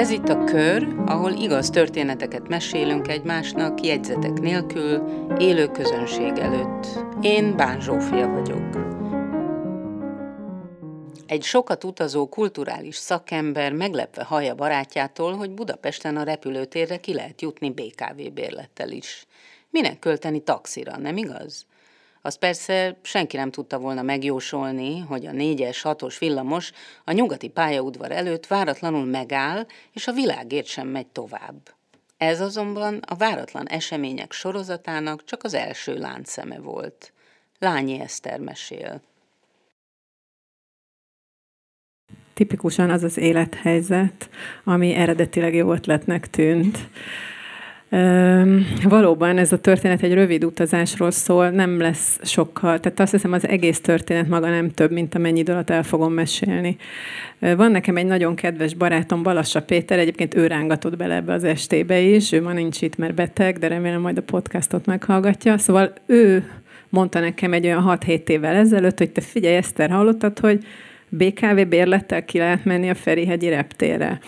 Ez itt a kör, ahol igaz történeteket mesélünk egymásnak, jegyzetek nélkül, élő közönség előtt. Én Bán Zsófia vagyok. Egy sokat utazó kulturális szakember meglepve hallja barátjától, hogy Budapesten a repülőtérre ki lehet jutni BKV bérlettel is. Minek költeni taxira, nem igaz? Az persze senki nem tudta volna megjósolni, hogy a négyes, hatos villamos a nyugati pályaudvar előtt váratlanul megáll, és a világért sem megy tovább. Ez azonban a váratlan események sorozatának csak az első láncszeme volt. Lányi Eszter mesél. Tipikusan az az élethelyzet, ami eredetileg jó ötletnek tűnt Valóban ez a történet egy rövid utazásról szól, nem lesz sokkal, tehát azt hiszem az egész történet maga nem több, mint amennyi idő alatt el fogom mesélni. Van nekem egy nagyon kedves barátom, Balassa Péter, egyébként ő rángatott bele ebbe az estébe is, ő ma nincs itt, mert beteg, de remélem majd a podcastot meghallgatja. Szóval ő mondta nekem egy olyan 6-7 évvel ezelőtt, hogy te figyelj, Eszter, hallottad, hogy BKV bérlettel ki lehet menni a Ferihegyi reptérre.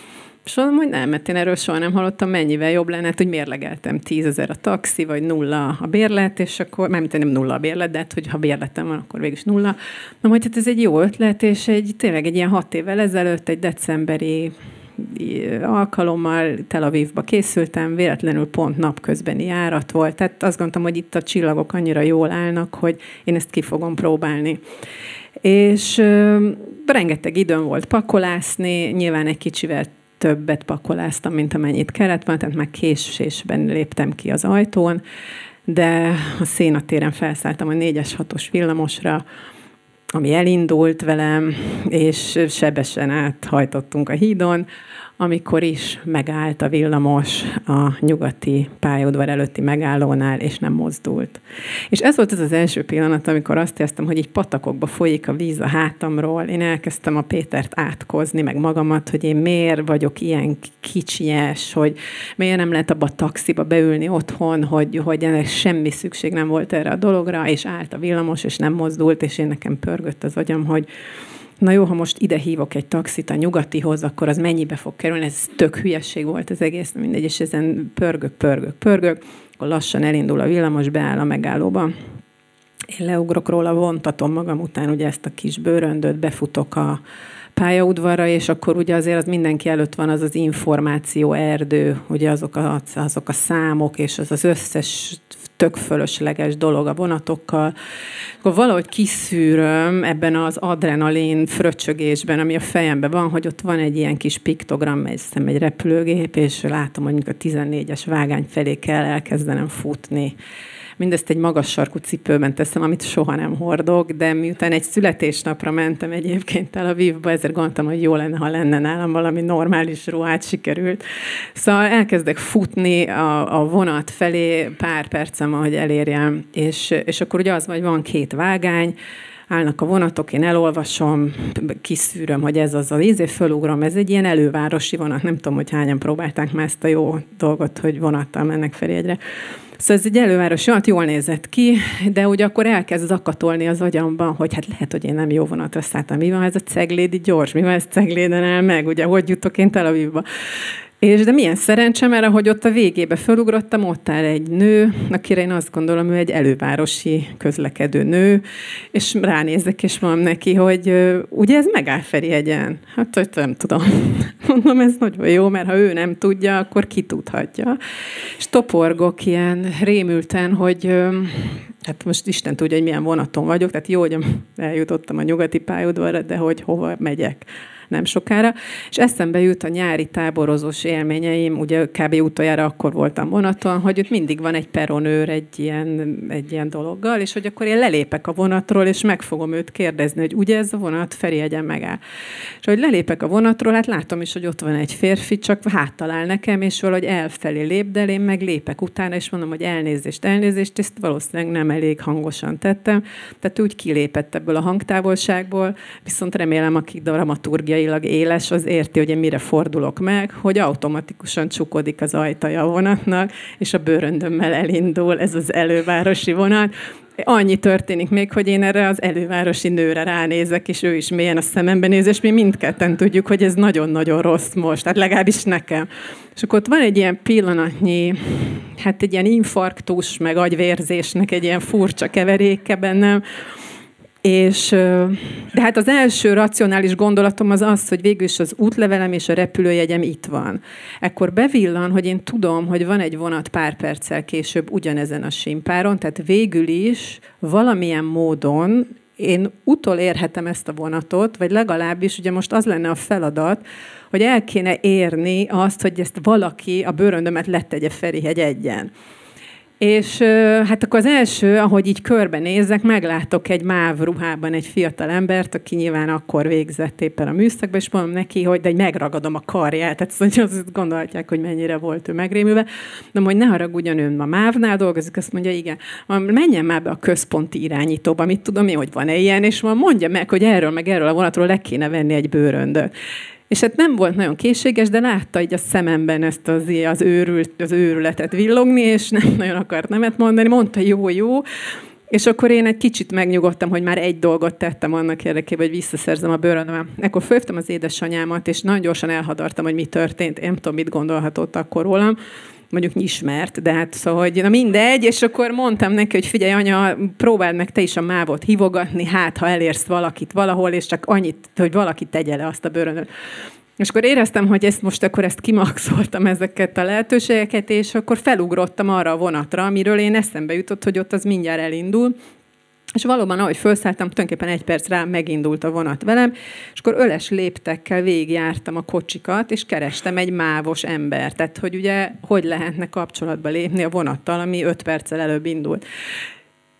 És mondom, hogy nem, mert én erről soha nem hallottam, mennyivel jobb lenne, hát, hogy mérlegeltem tízezer a taxi, vagy nulla a bérlet, és akkor, nem, nem nulla a bérlet, de hát, hogy ha bérletem van, akkor végül is nulla. Na, hogy hát ez egy jó ötlet, és egy, tényleg egy ilyen hat évvel ezelőtt, egy decemberi alkalommal Tel Avivba készültem, véletlenül pont napközbeni járat volt, tehát azt gondoltam, hogy itt a csillagok annyira jól állnak, hogy én ezt ki fogom próbálni. És ö, rengeteg időm volt pakolászni, nyilván egy kicsivel többet pakoláztam, mint amennyit kellett volna, tehát már késésben léptem ki az ajtón, de a szénatéren felszálltam a 4-es 6-os villamosra, ami elindult velem, és sebesen áthajtottunk a hídon, amikor is megállt a villamos a nyugati pályaudvar előtti megállónál, és nem mozdult. És ez volt az az első pillanat, amikor azt éreztem, hogy egy patakokba folyik a víz a hátamról. Én elkezdtem a Pétert átkozni, meg magamat, hogy én miért vagyok ilyen kicsinyes, hogy miért nem lehet abba a taxiba beülni otthon, hogy, hogy ennek semmi szükség nem volt erre a dologra, és állt a villamos, és nem mozdult, és én nekem pörgött az agyam, hogy na jó, ha most ide hívok egy taxit a nyugatihoz, akkor az mennyibe fog kerülni? Ez tök hülyesség volt az egész, mindegy, és ezen pörgök, pörgök, pörgök, akkor lassan elindul a villamos, beáll a megállóba. Én leugrok róla, vontatom magam után ugye ezt a kis bőröndöt, befutok a pályaudvarra, és akkor ugye azért az mindenki előtt van az az információ erdő, ugye azok a, azok a számok, és az az összes tök fölösleges dolog a vonatokkal. Akkor valahogy kiszűröm ebben az adrenalin fröcsögésben, ami a fejemben van, hogy ott van egy ilyen kis piktogram, egy, egy repülőgép, és látom, hogy a 14-es vágány felé kell elkezdenem futni Mindezt egy magas sarkú cipőben teszem, amit soha nem hordok, de miután egy születésnapra mentem egyébként a vívba, ezért gondoltam, hogy jó lenne, ha lenne nálam valami normális ruhát sikerült. Szóval elkezdek futni a, a vonat felé pár percem, ahogy elérjem, és, és akkor ugye az, hogy van két vágány, állnak a vonatok, én elolvasom, kiszűröm, hogy ez az az ízé, fölugrom, ez egy ilyen elővárosi vonat, nem tudom, hogy hányan próbálták már ezt a jó dolgot, hogy vonattal mennek felé egyre. Szóval ez egy előváros, hát jól nézett ki, de ugye akkor elkezd zakatolni az agyamban, hogy hát lehet, hogy én nem jó vonatra szálltam. Mi van ez a ceglédi gyors? Mi van ez cegléden el meg? Ugye, hogy jutok én Tel Avivba? És de milyen szerencsém, mert ahogy ott a végébe fölugrottam, ott áll egy nő, akire én azt gondolom, ő egy elővárosi közlekedő nő, és ránézek, és mondom neki, hogy ugye ez megáll egyen. Hát, hogy nem tudom. Mondom, ez nagyon jó, mert ha ő nem tudja, akkor ki tudhatja. És toporgok ilyen rémülten, hogy hát most Isten tudja, hogy milyen vonaton vagyok, tehát jó, hogy eljutottam a nyugati pályaudvarra, de hogy hova megyek nem sokára, és eszembe jut a nyári táborozós élményeim, ugye kb. utoljára akkor voltam vonaton, hogy ott mindig van egy peronőr egy ilyen, egy ilyen dologgal, és hogy akkor én lelépek a vonatról, és meg fogom őt kérdezni, hogy ugye ez a vonat Feri egyen megáll. És hogy lelépek a vonatról, hát látom is, hogy ott van egy férfi, csak háttalál nekem, és valahogy elfelé lép, de én meg lépek utána, és mondom, hogy elnézést, elnézést, ezt valószínűleg nem elég hangosan tettem. Tehát úgy kilépett ebből a hangtávolságból, viszont remélem, aki dramaturgiai fizikailag éles, az érti, hogy én mire fordulok meg, hogy automatikusan csukodik az ajtaja a vonatnak, és a bőröndömmel elindul ez az elővárosi vonat, annyi történik még, hogy én erre az elővárosi nőre ránézek, és ő is mélyen a szemembe néz, és mi mindketten tudjuk, hogy ez nagyon-nagyon rossz most, tehát legalábbis nekem. És akkor ott van egy ilyen pillanatnyi, hát egy ilyen infarktus, meg agyvérzésnek egy ilyen furcsa keveréke bennem, és, de hát az első racionális gondolatom az az, hogy végül is az útlevelem és a repülőjegyem itt van. Ekkor bevillan, hogy én tudom, hogy van egy vonat pár perccel később ugyanezen a simpáron, tehát végül is valamilyen módon én utolérhetem ezt a vonatot, vagy legalábbis ugye most az lenne a feladat, hogy el kéne érni azt, hogy ezt valaki a bőröndömet letegye Ferihegy egyen. És hát akkor az első, ahogy így körbenézek, meglátok egy máv ruhában egy fiatal embert, aki nyilván akkor végzett éppen a műszakban, és mondom neki, hogy de megragadom a karját, tehát szóval azt gondolhatják, hogy mennyire volt ő megrémülve. De hogy ne haragudjon, ön ma mávnál dolgozik, azt mondja, igen, menjen már be a központi irányítóba, mit tudom én, hogy van-e ilyen, és mondja meg, hogy erről meg erről a vonatról le kéne venni egy bőröndöt. És hát nem volt nagyon készséges, de látta így a szememben ezt az, az, őrült, az őrületet villogni, és nem nagyon akart nemet mondani. Mondta, jó, jó. És akkor én egy kicsit megnyugodtam, hogy már egy dolgot tettem annak érdekében, hogy visszaszerzem a bőröndömet. Ekkor fölhívtam az édesanyámat, és nagyon gyorsan elhadartam, hogy mi történt. Én nem tudom, mit gondolhatott akkor rólam mondjuk ismert, de hát szóval, hogy na mindegy, és akkor mondtam neki, hogy figyelj anya, próbáld meg te is a mávot hívogatni, hát ha elérsz valakit valahol, és csak annyit, hogy valaki tegye le azt a bőrönöt. És akkor éreztem, hogy ezt most akkor ezt kimaxoltam ezeket a lehetőségeket, és akkor felugrottam arra a vonatra, amiről én eszembe jutott, hogy ott az mindjárt elindul, és valóban, ahogy felszálltam, tulajdonképpen egy perc rá megindult a vonat velem, és akkor öles léptekkel végigjártam a kocsikat, és kerestem egy mávos embert. Tehát, hogy ugye, hogy lehetne kapcsolatba lépni a vonattal, ami öt perccel előbb indult.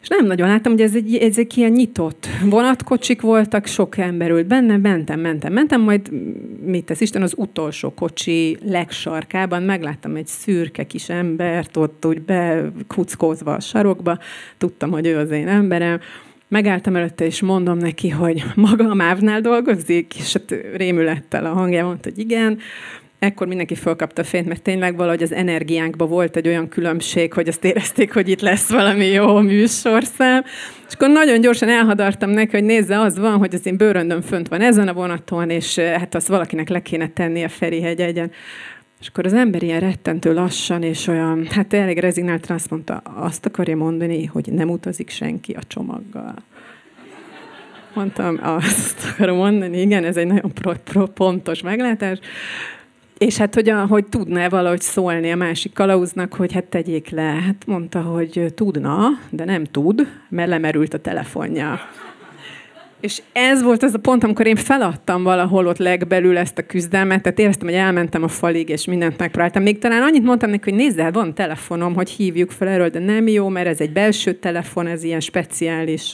És nem nagyon láttam, hogy ez egy, ezek ilyen nyitott vonatkocsik voltak, sok ember ült benne, mentem, mentem, mentem, majd mit tesz Isten, az utolsó kocsi legsarkában megláttam egy szürke kis embert, ott úgy bekuckózva a sarokba, tudtam, hogy ő az én emberem, megálltam előtte, és mondom neki, hogy maga a mávnál dolgozik, és hát rémülettel a hangja mondta, hogy igen, ekkor mindenki fölkapta a fényt, mert tényleg valahogy az energiánkban volt egy olyan különbség, hogy azt érezték, hogy itt lesz valami jó műsorszám. És akkor nagyon gyorsan elhadartam neki, hogy nézze, az van, hogy az én bőröndöm fönt van ezen a vonaton, és eh, hát azt valakinek le kéne tenni a Ferihegy egyen. És akkor az ember ilyen rettentő lassan, és olyan, hát elég rezignáltan azt mondta, azt akarja mondani, hogy nem utazik senki a csomaggal. Mondtam, azt akarom mondani, igen, ez egy nagyon pro, pro, pontos meglátás. És hát, hogy, a, hogy tudná valahogy szólni a másik kalauznak, hogy hát tegyék le. Hát mondta, hogy tudna, de nem tud, mert lemerült a telefonja. És ez volt az a pont, amikor én feladtam valahol ott legbelül ezt a küzdelmet, tehát éreztem, hogy elmentem a falig, és mindent megpróbáltam. Még talán annyit mondtam neki, hogy nézd el, van telefonom, hogy hívjuk fel erről, de nem jó, mert ez egy belső telefon, ez ilyen speciális.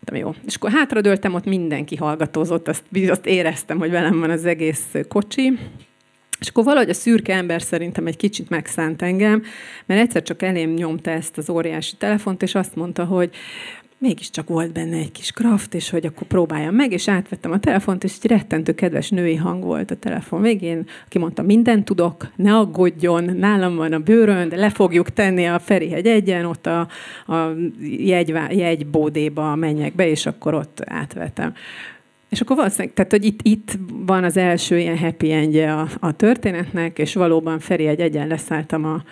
De jó. És akkor hátradőltem, ott mindenki hallgatózott, azt, azt éreztem, hogy velem van az egész kocsi. És akkor valahogy a szürke ember szerintem egy kicsit megszánt engem, mert egyszer csak elém nyomta ezt az óriási telefont, és azt mondta, hogy mégiscsak volt benne egy kis kraft, és hogy akkor próbáljam meg, és átvettem a telefont, és egy rettentő kedves női hang volt a telefon végén, aki mondta, mindent tudok, ne aggódjon, nálam van a bőrön, de le fogjuk tenni a Ferihegy egyen, ott a, a jegy, jegybódéba menjek be, és akkor ott átvettem. És akkor valószínűleg, tehát hogy itt, itt van az első ilyen happy endje a, a történetnek, és valóban Feri egy egyen leszálltam a,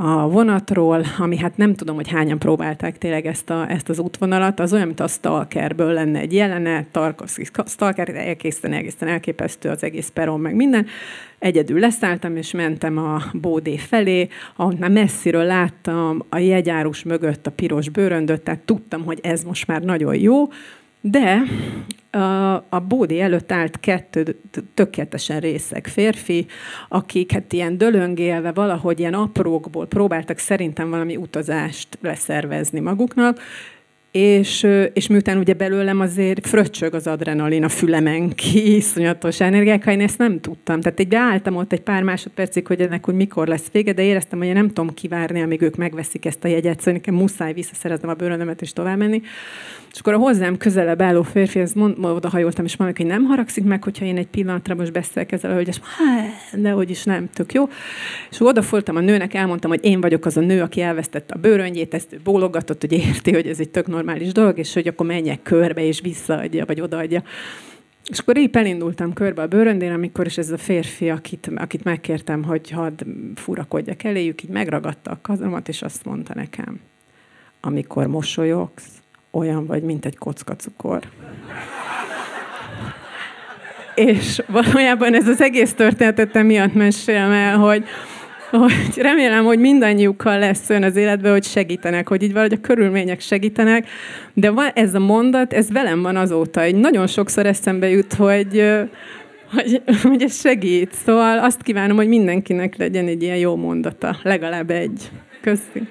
a vonatról, ami hát nem tudom, hogy hányan próbálták tényleg ezt, a, ezt az útvonalat, az olyan, mint a Stalkerből lenne egy jelenet, Tarkovsky Stalker, egészen, egészen elképesztő az egész peron, meg minden. Egyedül leszálltam, és mentem a bódé felé, ahol már messziről láttam a jegyárus mögött a piros bőröndöt, tehát tudtam, hogy ez most már nagyon jó, de a, bódi előtt állt kettő tökéletesen részeg férfi, akik hát ilyen dölöngélve valahogy ilyen aprókból próbáltak szerintem valami utazást leszervezni maguknak, és, és miután ugye belőlem azért fröccsög az adrenalin a fülemen ki, iszonyatos energiák, én ezt nem tudtam. Tehát egy beálltam ott egy pár másodpercig, hogy ennek úgy mikor lesz vége, de éreztem, hogy én nem tudom kivárni, amíg ők megveszik ezt a jegyet, szóval nekem muszáj visszaszereznem a bőrönemet és tovább menni. És akkor a hozzám közelebb álló férfi, ez mond, odahajoltam, és mondjuk, hogy nem haragszik meg, hogyha én egy pillanatra most beszélek ezzel, hogy és de hogy is nem, tök jó. És odafordultam a nőnek, elmondtam, hogy én vagyok az a nő, aki elvesztette a bőröngyét, ezt bólogatott, hogy érti, hogy ez egy tök normális dolog, és hogy akkor menjek körbe, és visszaadja, vagy odaadja. És akkor épp elindultam körbe a bőröndén, amikor is ez a férfi, akit, akit megkértem, hogy hadd furakodjak eléjük, így megragadta a kazomat, és azt mondta nekem, amikor mosolyogsz, olyan vagy, mint egy kocka cukor. És valójában ez az egész történetet miatt mesélem el, hogy, hogy remélem, hogy mindannyiukkal lesz olyan az életben, hogy segítenek, hogy így valahogy a körülmények segítenek, de van ez a mondat, ez velem van azóta, hogy nagyon sokszor eszembe jut, hogy, hogy, hogy ez segít. Szóval azt kívánom, hogy mindenkinek legyen egy ilyen jó mondata, legalább egy. Köszönöm.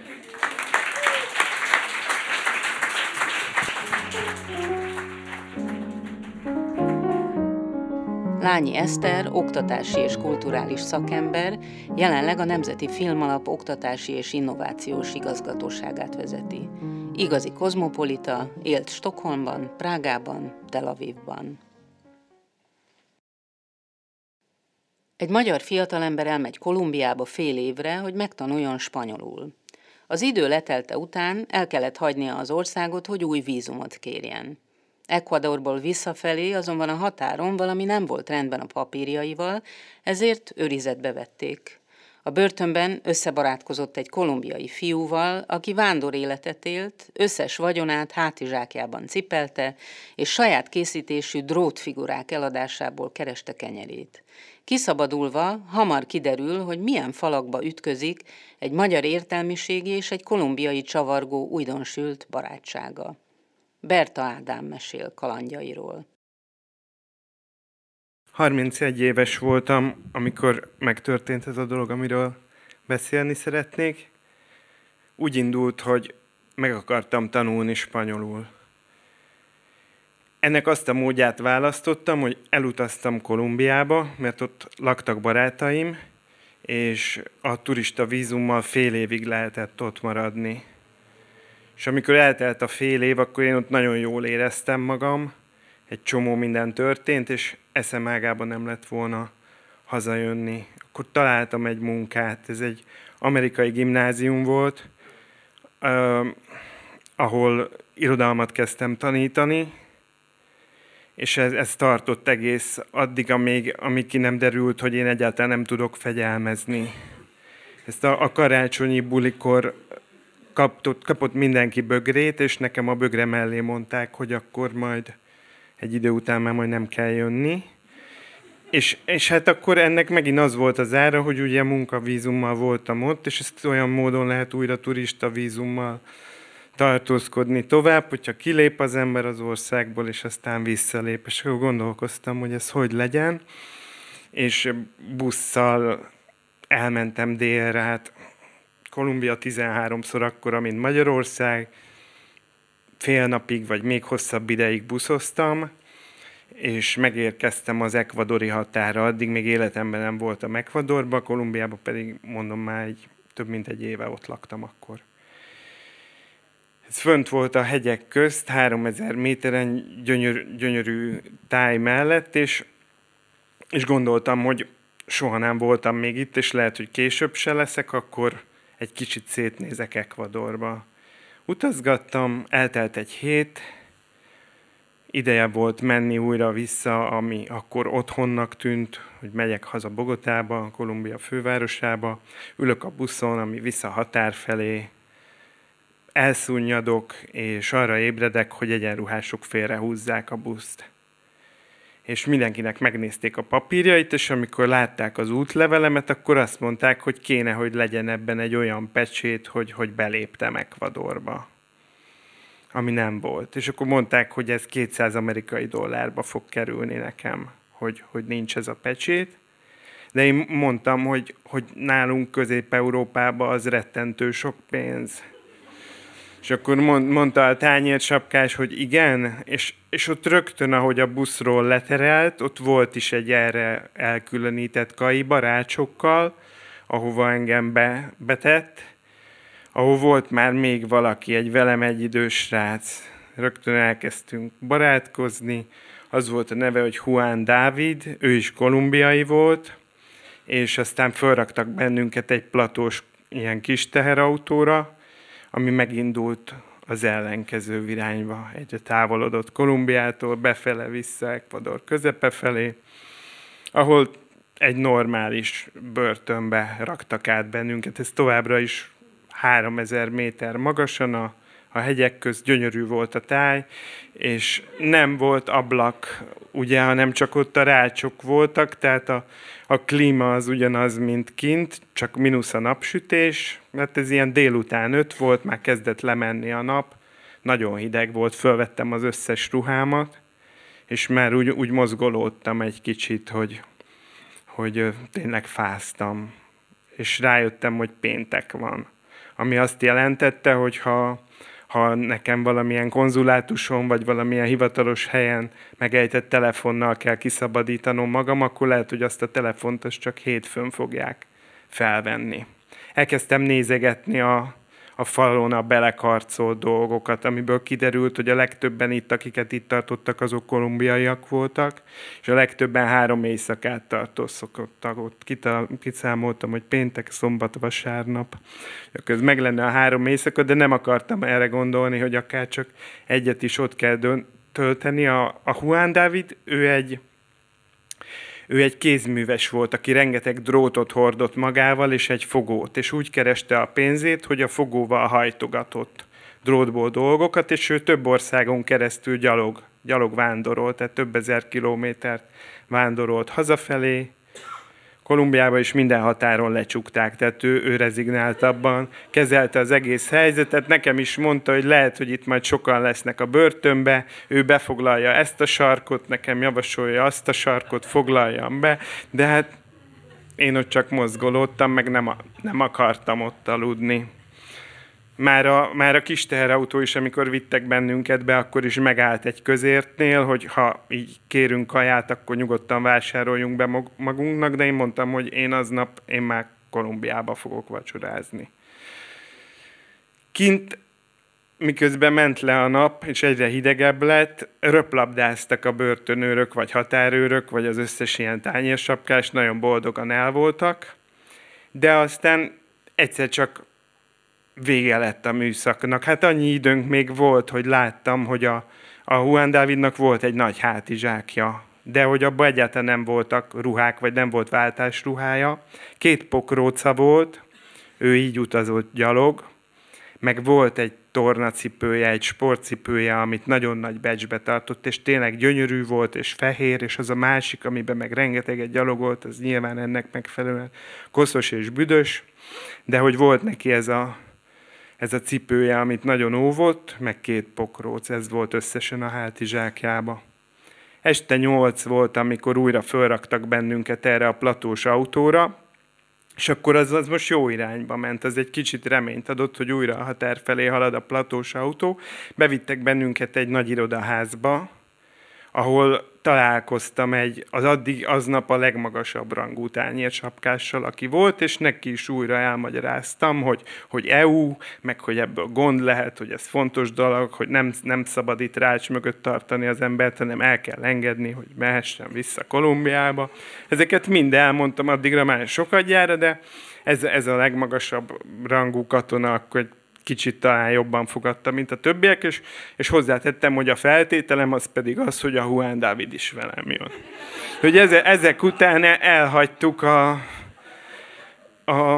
Lányi Eszter, oktatási és kulturális szakember, jelenleg a Nemzeti Filmalap Oktatási és Innovációs Igazgatóságát vezeti. Igazi kozmopolita, élt Stockholmban, Prágában, Tel Avivban. Egy magyar fiatalember elmegy Kolumbiába fél évre, hogy megtanuljon spanyolul. Az idő letelte után el kellett hagynia az országot, hogy új vízumot kérjen. Ecuadorból visszafelé azonban a határon valami nem volt rendben a papírjaival, ezért őrizetbe vették. A börtönben összebarátkozott egy kolumbiai fiúval, aki vándor életet élt, összes vagyonát hátizsákjában cipelte, és saját készítésű drótfigurák eladásából kereste kenyerét. Kiszabadulva hamar kiderül, hogy milyen falakba ütközik egy magyar értelmiségi és egy kolumbiai csavargó újdonsült barátsága. Berta Ádám mesél kalandjairól. 31 éves voltam, amikor megtörtént ez a dolog, amiről beszélni szeretnék. Úgy indult, hogy meg akartam tanulni spanyolul. Ennek azt a módját választottam, hogy elutaztam Kolumbiába, mert ott laktak barátaim, és a turista vízummal fél évig lehetett ott maradni. És amikor eltelt a fél év, akkor én ott nagyon jól éreztem magam, egy csomó minden történt, és eszem ágában nem lett volna hazajönni. Akkor találtam egy munkát, ez egy amerikai gimnázium volt, ahol irodalmat kezdtem tanítani, és ez, ez tartott egész addig, amíg, amíg ki nem derült, hogy én egyáltalán nem tudok fegyelmezni. Ezt a, a karácsonyi bulikor kapott, kapott mindenki bögrét, és nekem a bögre mellé mondták, hogy akkor majd egy idő után már majd nem kell jönni. És, és hát akkor ennek megint az volt az ára, hogy ugye munkavízummal voltam ott, és ezt olyan módon lehet újra turista vízummal tartózkodni tovább, hogyha kilép az ember az országból, és aztán visszalép. És akkor gondolkoztam, hogy ez hogy legyen, és busszal elmentem délre, hát Kolumbia 13-szor akkora, mint Magyarország, fél napig vagy még hosszabb ideig buszoztam, és megérkeztem az ekvadori határa. Addig még életemben nem voltam Ekvadorba, Kolumbiába pedig mondom már egy, több mint egy éve ott laktam akkor. Ez fönt volt a hegyek közt, 3000 méteren gyönyör, gyönyörű táj mellett, és, és gondoltam, hogy soha nem voltam még itt, és lehet, hogy később se leszek, akkor egy kicsit szétnézek Ekvadorba. Utazgattam, eltelt egy hét, ideje volt menni újra-vissza, ami akkor otthonnak tűnt, hogy megyek haza Bogotába, Kolumbia fővárosába, ülök a buszon, ami vissza határ felé, elszunnyadok, és arra ébredek, hogy egyenruhások félrehúzzák a buszt és mindenkinek megnézték a papírjait, és amikor látták az útlevelemet, akkor azt mondták, hogy kéne, hogy legyen ebben egy olyan pecsét, hogy, hogy beléptem Ecuadorba. Ami nem volt. És akkor mondták, hogy ez 200 amerikai dollárba fog kerülni nekem, hogy, hogy nincs ez a pecsét. De én mondtam, hogy, hogy nálunk Közép-Európában az rettentő sok pénz. És akkor mond, mondta a tányérsapkás, hogy igen, és, és ott rögtön, ahogy a buszról leterelt, ott volt is egy erre elkülönített kai barácsokkal, ahova engem be, betett, ahol volt már még valaki, egy velem egy idős srác. Rögtön elkezdtünk barátkozni, az volt a neve, hogy Juan Dávid, ő is kolumbiai volt, és aztán felraktak bennünket egy platós ilyen kis teherautóra, ami megindult az ellenkező irányba. Egyre távolodott Kolumbiától, befele vissza Ecuador közepe felé, ahol egy normális börtönbe raktak át bennünket. Ez továbbra is 3000 méter magasan a, a hegyek közt, gyönyörű volt a táj, és nem volt ablak, ugye, hanem csak ott a rácsok voltak, tehát a, a klíma az ugyanaz, mint kint, csak mínusz a napsütés, mert ez ilyen délután öt volt, már kezdett lemenni a nap, nagyon hideg volt, fölvettem az összes ruhámat, és már úgy, úgy mozgolódtam egy kicsit, hogy, hogy tényleg fáztam, és rájöttem, hogy péntek van. Ami azt jelentette, hogy ha, ha nekem valamilyen konzulátuson, vagy valamilyen hivatalos helyen megejtett telefonnal kell kiszabadítanom magam, akkor lehet, hogy azt a telefont azt csak hétfőn fogják felvenni. Elkezdtem nézegetni a, a falon a belekarcolt dolgokat, amiből kiderült, hogy a legtöbben itt, akiket itt tartottak, azok kolumbiaiak voltak, és a legtöbben három éjszakát tartózkodtak. Ott kiszámoltam, hogy péntek, szombat, vasárnap. Ez meg lenne a három éjszaka, de nem akartam erre gondolni, hogy akár csak egyet is ott kell tölteni. A, a Juan David, ő egy ő egy kézműves volt, aki rengeteg drótot hordott magával, és egy fogót, és úgy kereste a pénzét, hogy a fogóval hajtogatott. Drótból dolgokat, és ő több országon keresztül gyalog, gyalog vándorolt, tehát több ezer kilométert vándorolt hazafelé, Kolumbiában is minden határon lecsukták, tehát ő, ő rezignált kezelte az egész helyzetet. Nekem is mondta, hogy lehet, hogy itt majd sokan lesznek a börtönbe, ő befoglalja ezt a sarkot, nekem javasolja azt a sarkot, foglaljam be, de hát én ott csak mozgolódtam, meg nem, nem akartam ott aludni már a, már a kis teherautó is, amikor vittek bennünket be, akkor is megállt egy közértnél, hogy ha így kérünk kaját, akkor nyugodtan vásároljunk be magunknak, de én mondtam, hogy én aznap, én már Kolumbiába fogok vacsorázni. Kint, miközben ment le a nap, és egyre hidegebb lett, röplabdáztak a börtönőrök, vagy határőrök, vagy az összes ilyen tányérsapkás, nagyon boldogan el voltak, de aztán egyszer csak vége lett a műszaknak. Hát annyi időnk még volt, hogy láttam, hogy a, a Juan Dávidnak volt egy nagy hátizsákja, de hogy abban egyáltalán nem voltak ruhák, vagy nem volt váltás ruhája. Két pokróca volt, ő így utazott gyalog, meg volt egy tornacipője, egy sportcipője, amit nagyon nagy becsbe tartott, és tényleg gyönyörű volt, és fehér, és az a másik, amiben meg rengeteget gyalogolt, az nyilván ennek megfelelően koszos és büdös, de hogy volt neki ez a ez a cipője, amit nagyon óvott, meg két pokróc, ez volt összesen a hátizsákjába. Este nyolc volt, amikor újra fölraktak bennünket erre a platós autóra, és akkor az, az most jó irányba ment, az egy kicsit reményt adott, hogy újra a határ felé halad a platós autó. Bevittek bennünket egy nagy irodaházba, ahol találkoztam egy, az addig aznap a legmagasabb rangú tányérsapkással, aki volt, és neki is újra elmagyaráztam, hogy, hogy EU, meg hogy ebből gond lehet, hogy ez fontos dolog, hogy nem, nem szabad itt rács mögött tartani az embert, hanem el kell engedni, hogy mehessen vissza Kolumbiába. Ezeket mind elmondtam addigra már sokadjára, de ez, ez a legmagasabb rangú katona akkor kicsit talán jobban fogadta, mint a többiek, és, és hozzátettem, hogy a feltételem az pedig az, hogy a Juan David is velem jön. Hogy ezek után elhagytuk a, a,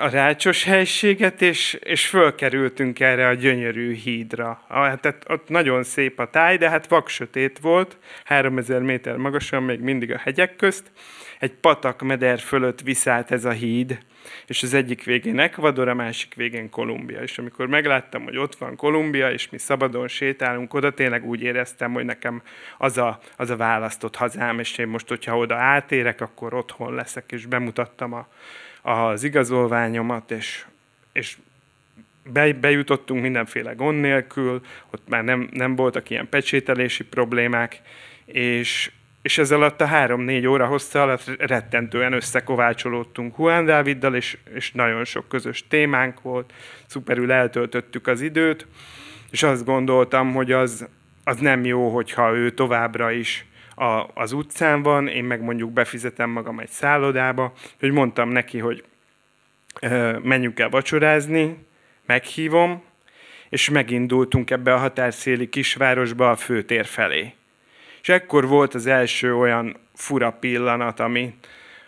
a rácsos helységet, és, és fölkerültünk erre a gyönyörű hídra. A, hát ott nagyon szép a táj, de hát vaksötét volt, 3000 méter magasan, még mindig a hegyek közt. Egy patak meder fölött viszállt ez a híd, és az egyik végén Ecuador, a másik végén Kolumbia. És amikor megláttam, hogy ott van Kolumbia, és mi szabadon sétálunk oda, tényleg úgy éreztem, hogy nekem az a, az a választott hazám, és én most, hogyha oda átérek, akkor otthon leszek, és bemutattam a, az igazolványomat, és, és be, bejutottunk mindenféle gond nélkül, ott már nem, nem voltak ilyen pecsételési problémák, és, és ez alatt a három-négy óra hossza alatt rettentően összekovácsolódtunk Juan Dáviddal, és, és nagyon sok közös témánk volt, szuperül eltöltöttük az időt, és azt gondoltam, hogy az, az nem jó, hogyha ő továbbra is a, az utcán van, én meg mondjuk befizetem magam egy szállodába, hogy mondtam neki, hogy ö, menjünk el vacsorázni, meghívom, és megindultunk ebbe a határszéli kisvárosba a főtér felé. És ekkor volt az első olyan fura pillanat, ami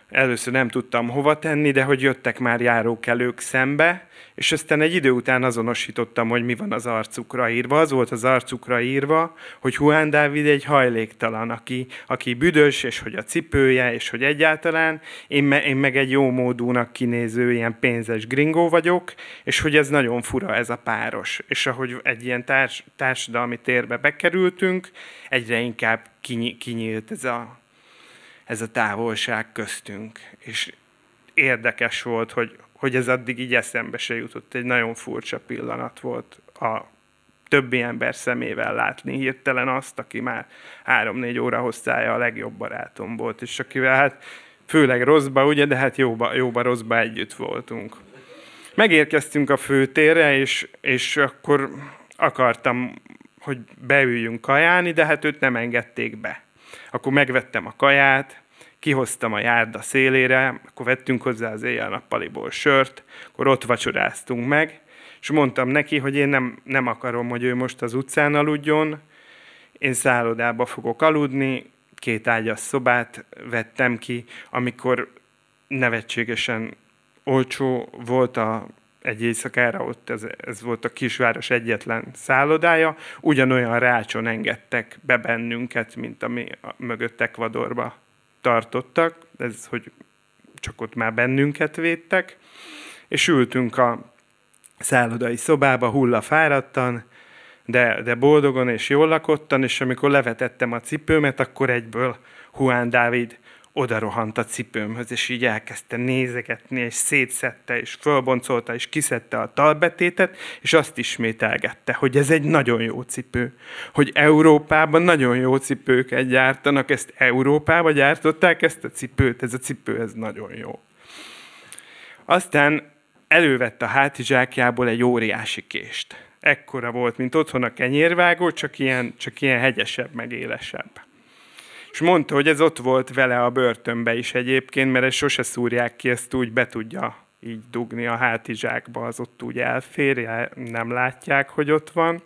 először nem tudtam hova tenni, de hogy jöttek már járókelők szembe, és aztán egy idő után azonosítottam, hogy mi van az arcukra írva. Az volt az arcukra írva, hogy Juan Dávid egy hajléktalan, aki, aki büdös, és hogy a cipője, és hogy egyáltalán én, me, én meg egy jó módúnak kinéző ilyen pénzes gringó vagyok, és hogy ez nagyon fura ez a páros. És ahogy egy ilyen társ, társadalmi térbe bekerültünk, egyre inkább kinyílt ez a, ez a távolság köztünk. És érdekes volt, hogy, hogy ez addig így eszembe se jutott. Egy nagyon furcsa pillanat volt a többi ember szemével látni hirtelen azt, aki már három-négy óra hosszája a legjobb barátom volt, és akivel hát főleg rosszba, ugye, de hát jóba, jóba rosszba együtt voltunk. Megérkeztünk a főtérre, és, és akkor akartam, hogy beüljünk kajálni, de hát őt nem engedték be. Akkor megvettem a kaját, kihoztam a járda szélére, akkor vettünk hozzá az éjjel-nappaliból sört, akkor ott vacsoráztunk meg, és mondtam neki, hogy én nem, nem akarom, hogy ő most az utcán aludjon, én szállodába fogok aludni, két ágyas szobát vettem ki, amikor nevetségesen olcsó volt a, egy éjszakára, ott ez, ez volt a kisváros egyetlen szállodája, ugyanolyan rácson engedtek be bennünket, mint ami mögött Ekvadorba tartottak, ez, hogy csak ott már bennünket védtek, és ültünk a szállodai szobába hullafáradtan, de, de boldogan és jól lakottan, és amikor levetettem a cipőmet, akkor egyből Juan Dávid oda rohant a cipőmhöz, és így elkezdte nézegetni, és szétszette, és fölboncolta, és kiszedte a talbetétet, és azt ismételgette, hogy ez egy nagyon jó cipő. Hogy Európában nagyon jó cipőket gyártanak, ezt Európába gyártották ezt a cipőt, ez a cipő, ez nagyon jó. Aztán elővette a hátizsákjából egy óriási kést. Ekkora volt, mint otthon a kenyérvágó, csak ilyen, csak ilyen hegyesebb, meg élesebb. És mondta, hogy ez ott volt vele a börtönbe is egyébként, mert ezt sose szúrják ki, ezt úgy be tudja így dugni a hátizsákba, az ott úgy elfér, nem látják, hogy ott van.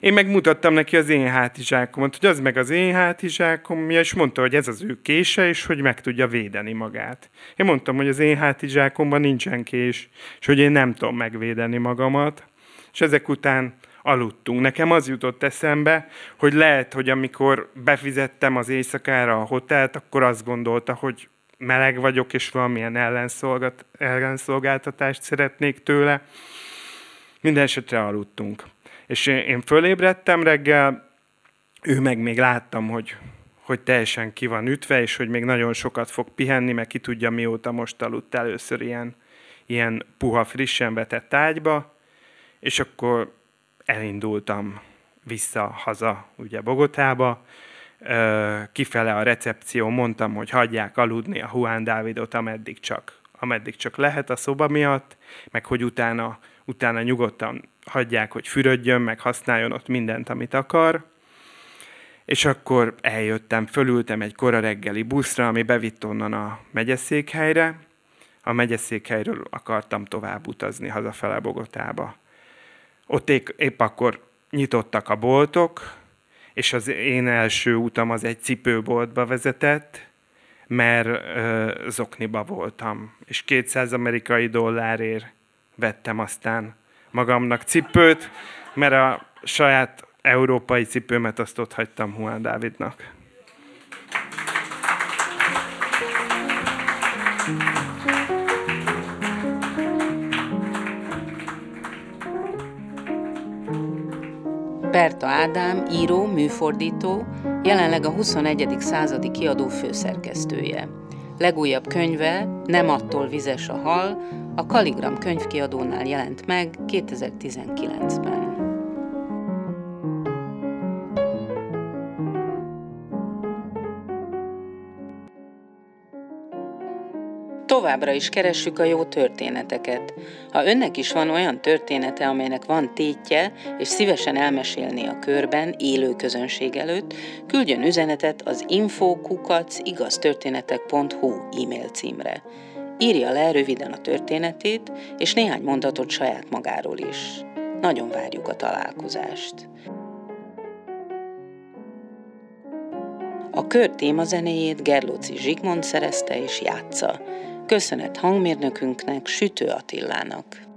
Én megmutattam neki az én hátizsákomat, hogy az meg az én hátizsákom, és mondta, hogy ez az ő kése, és hogy meg tudja védeni magát. Én mondtam, hogy az én hátizsákomban nincsen kés, és hogy én nem tudom megvédeni magamat. És ezek után aludtunk. Nekem az jutott eszembe, hogy lehet, hogy amikor befizettem az éjszakára a hotelt, akkor azt gondolta, hogy meleg vagyok, és valamilyen ellenszolgáltatást szeretnék tőle. Minden esetre aludtunk. És én fölébredtem reggel, ő meg még láttam, hogy, hogy teljesen ki van ütve, és hogy még nagyon sokat fog pihenni, meg ki tudja mióta most aludt először ilyen, ilyen puha, frissen vetett ágyba, és akkor elindultam vissza haza, ugye Bogotába, kifele a recepció, mondtam, hogy hagyják aludni a Juan Dávidot, ameddig csak, ameddig csak lehet a szoba miatt, meg hogy utána, utána nyugodtan hagyják, hogy fürödjön, meg használjon ott mindent, amit akar. És akkor eljöttem, fölültem egy kora reggeli buszra, ami bevitt onnan a megyeszékhelyre. A megyeszékhelyről akartam tovább utazni hazafele Bogotába. Ott épp, akkor nyitottak a boltok, és az én első utam az egy cipőboltba vezetett, mert ö, zokniba voltam, és 200 amerikai dollárért vettem aztán magamnak cipőt, mert a saját európai cipőmet azt ott hagytam Juan Dávidnak. Berta Ádám, író, műfordító, jelenleg a 21. századi kiadó főszerkesztője. Legújabb könyve, Nem attól vizes a hal, a Kaligram könyvkiadónál jelent meg 2019-ben. Továbbra is keressük a jó történeteket. Ha önnek is van olyan története, amelynek van tétje, és szívesen elmesélni a körben, élő közönség előtt, küldjön üzenetet az infokukacigaztörténetek.hu e-mail címre. Írja le röviden a történetét, és néhány mondatot saját magáról is. Nagyon várjuk a találkozást. A kör témazenéjét Gerlóci Zsigmond szerezte és játsza. Köszönet hangmérnökünknek, Sütő Attilának.